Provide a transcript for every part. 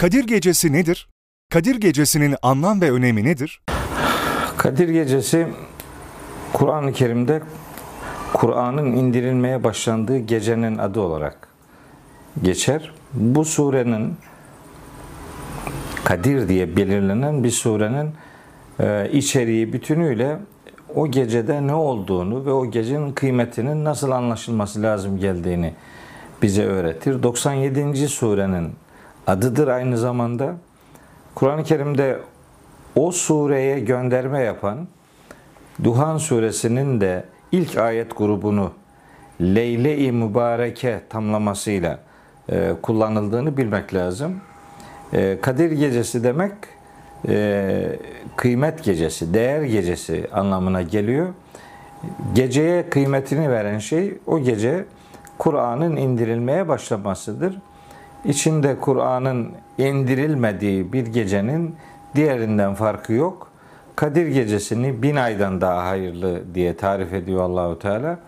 Kadir Gecesi nedir? Kadir Gecesi'nin anlam ve önemi nedir? Kadir Gecesi Kur'an-ı Kerim'de Kur'an'ın indirilmeye başlandığı gecenin adı olarak geçer. Bu surenin Kadir diye belirlenen bir surenin e, içeriği bütünüyle o gecede ne olduğunu ve o gecenin kıymetinin nasıl anlaşılması lazım geldiğini bize öğretir. 97. surenin adıdır aynı zamanda. Kur'an-ı Kerim'de o sureye gönderme yapan Duhan suresinin de ilk ayet grubunu Leyle-i Mübareke tamlamasıyla e, kullanıldığını bilmek lazım. E, Kadir gecesi demek e, kıymet gecesi, değer gecesi anlamına geliyor. Geceye kıymetini veren şey o gece Kur'an'ın indirilmeye başlamasıdır. İçinde Kur'an'ın indirilmediği bir gecenin diğerinden farkı yok. Kadir gecesini bin aydan daha hayırlı diye tarif ediyor Allahu Teala.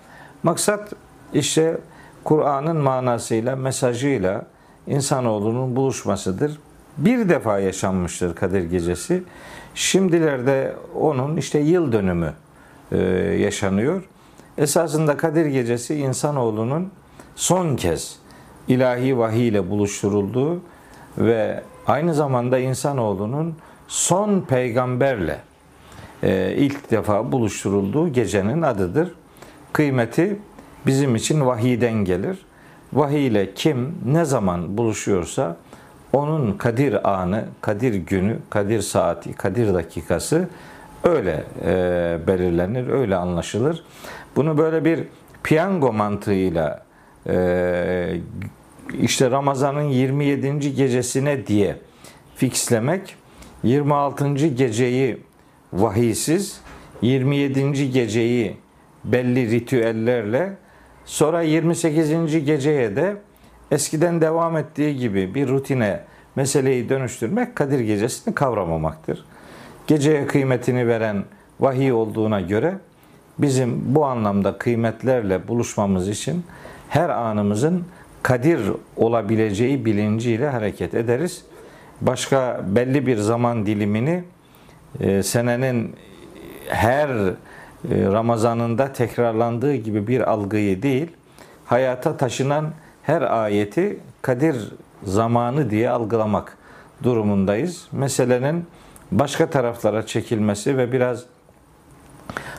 Maksat işte Kur'an'ın manasıyla, mesajıyla insanoğlunun buluşmasıdır. Bir defa yaşanmıştır Kadir Gecesi. Şimdilerde onun işte yıl dönümü e, yaşanıyor. Esasında Kadir Gecesi insanoğlunun son kez ilahi vahiy ile buluşturulduğu ve aynı zamanda insanoğlunun son peygamberle e, ilk defa buluşturulduğu gecenin adıdır. Kıymeti bizim için vahiyden gelir. Vahiy ile kim ne zaman buluşuyorsa onun kadir anı, kadir günü, kadir saati, kadir dakikası öyle e, belirlenir, öyle anlaşılır. Bunu böyle bir piyango mantığıyla e, işte Ramazan'ın 27. gecesine diye fixlemek 26. geceyi vahiysiz, 27. geceyi belli ritüellerle sonra 28. geceye de eskiden devam ettiği gibi bir rutine meseleyi dönüştürmek Kadir Gecesi'ni kavramamaktır. Geceye kıymetini veren vahiy olduğuna göre bizim bu anlamda kıymetlerle buluşmamız için her anımızın kadir olabileceği bilinciyle hareket ederiz. Başka belli bir zaman dilimini e, senenin her e, Ramazanında tekrarlandığı gibi bir algıyı değil, hayata taşınan her ayeti kadir zamanı diye algılamak durumundayız. Meselenin başka taraflara çekilmesi ve biraz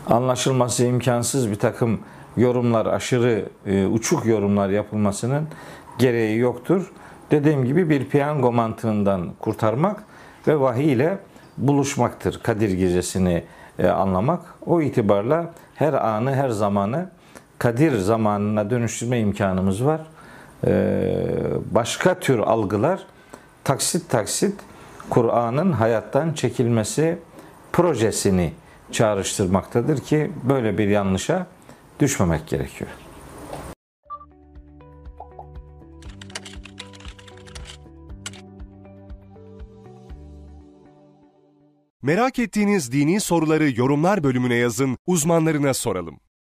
anlaşılması imkansız bir takım yorumlar, aşırı e, uçuk yorumlar yapılmasının gereği yoktur. Dediğim gibi bir piyango mantığından kurtarmak ve vahiy ile buluşmaktır Kadir Gecesi'ni e, anlamak. O itibarla her anı, her zamanı Kadir zamanına dönüştürme imkanımız var. E, başka tür algılar taksit taksit Kur'an'ın hayattan çekilmesi projesini çağrıştırmaktadır ki böyle bir yanlışa düşmemek gerekiyor. Merak ettiğiniz dini soruları yorumlar bölümüne yazın, uzmanlarına soralım.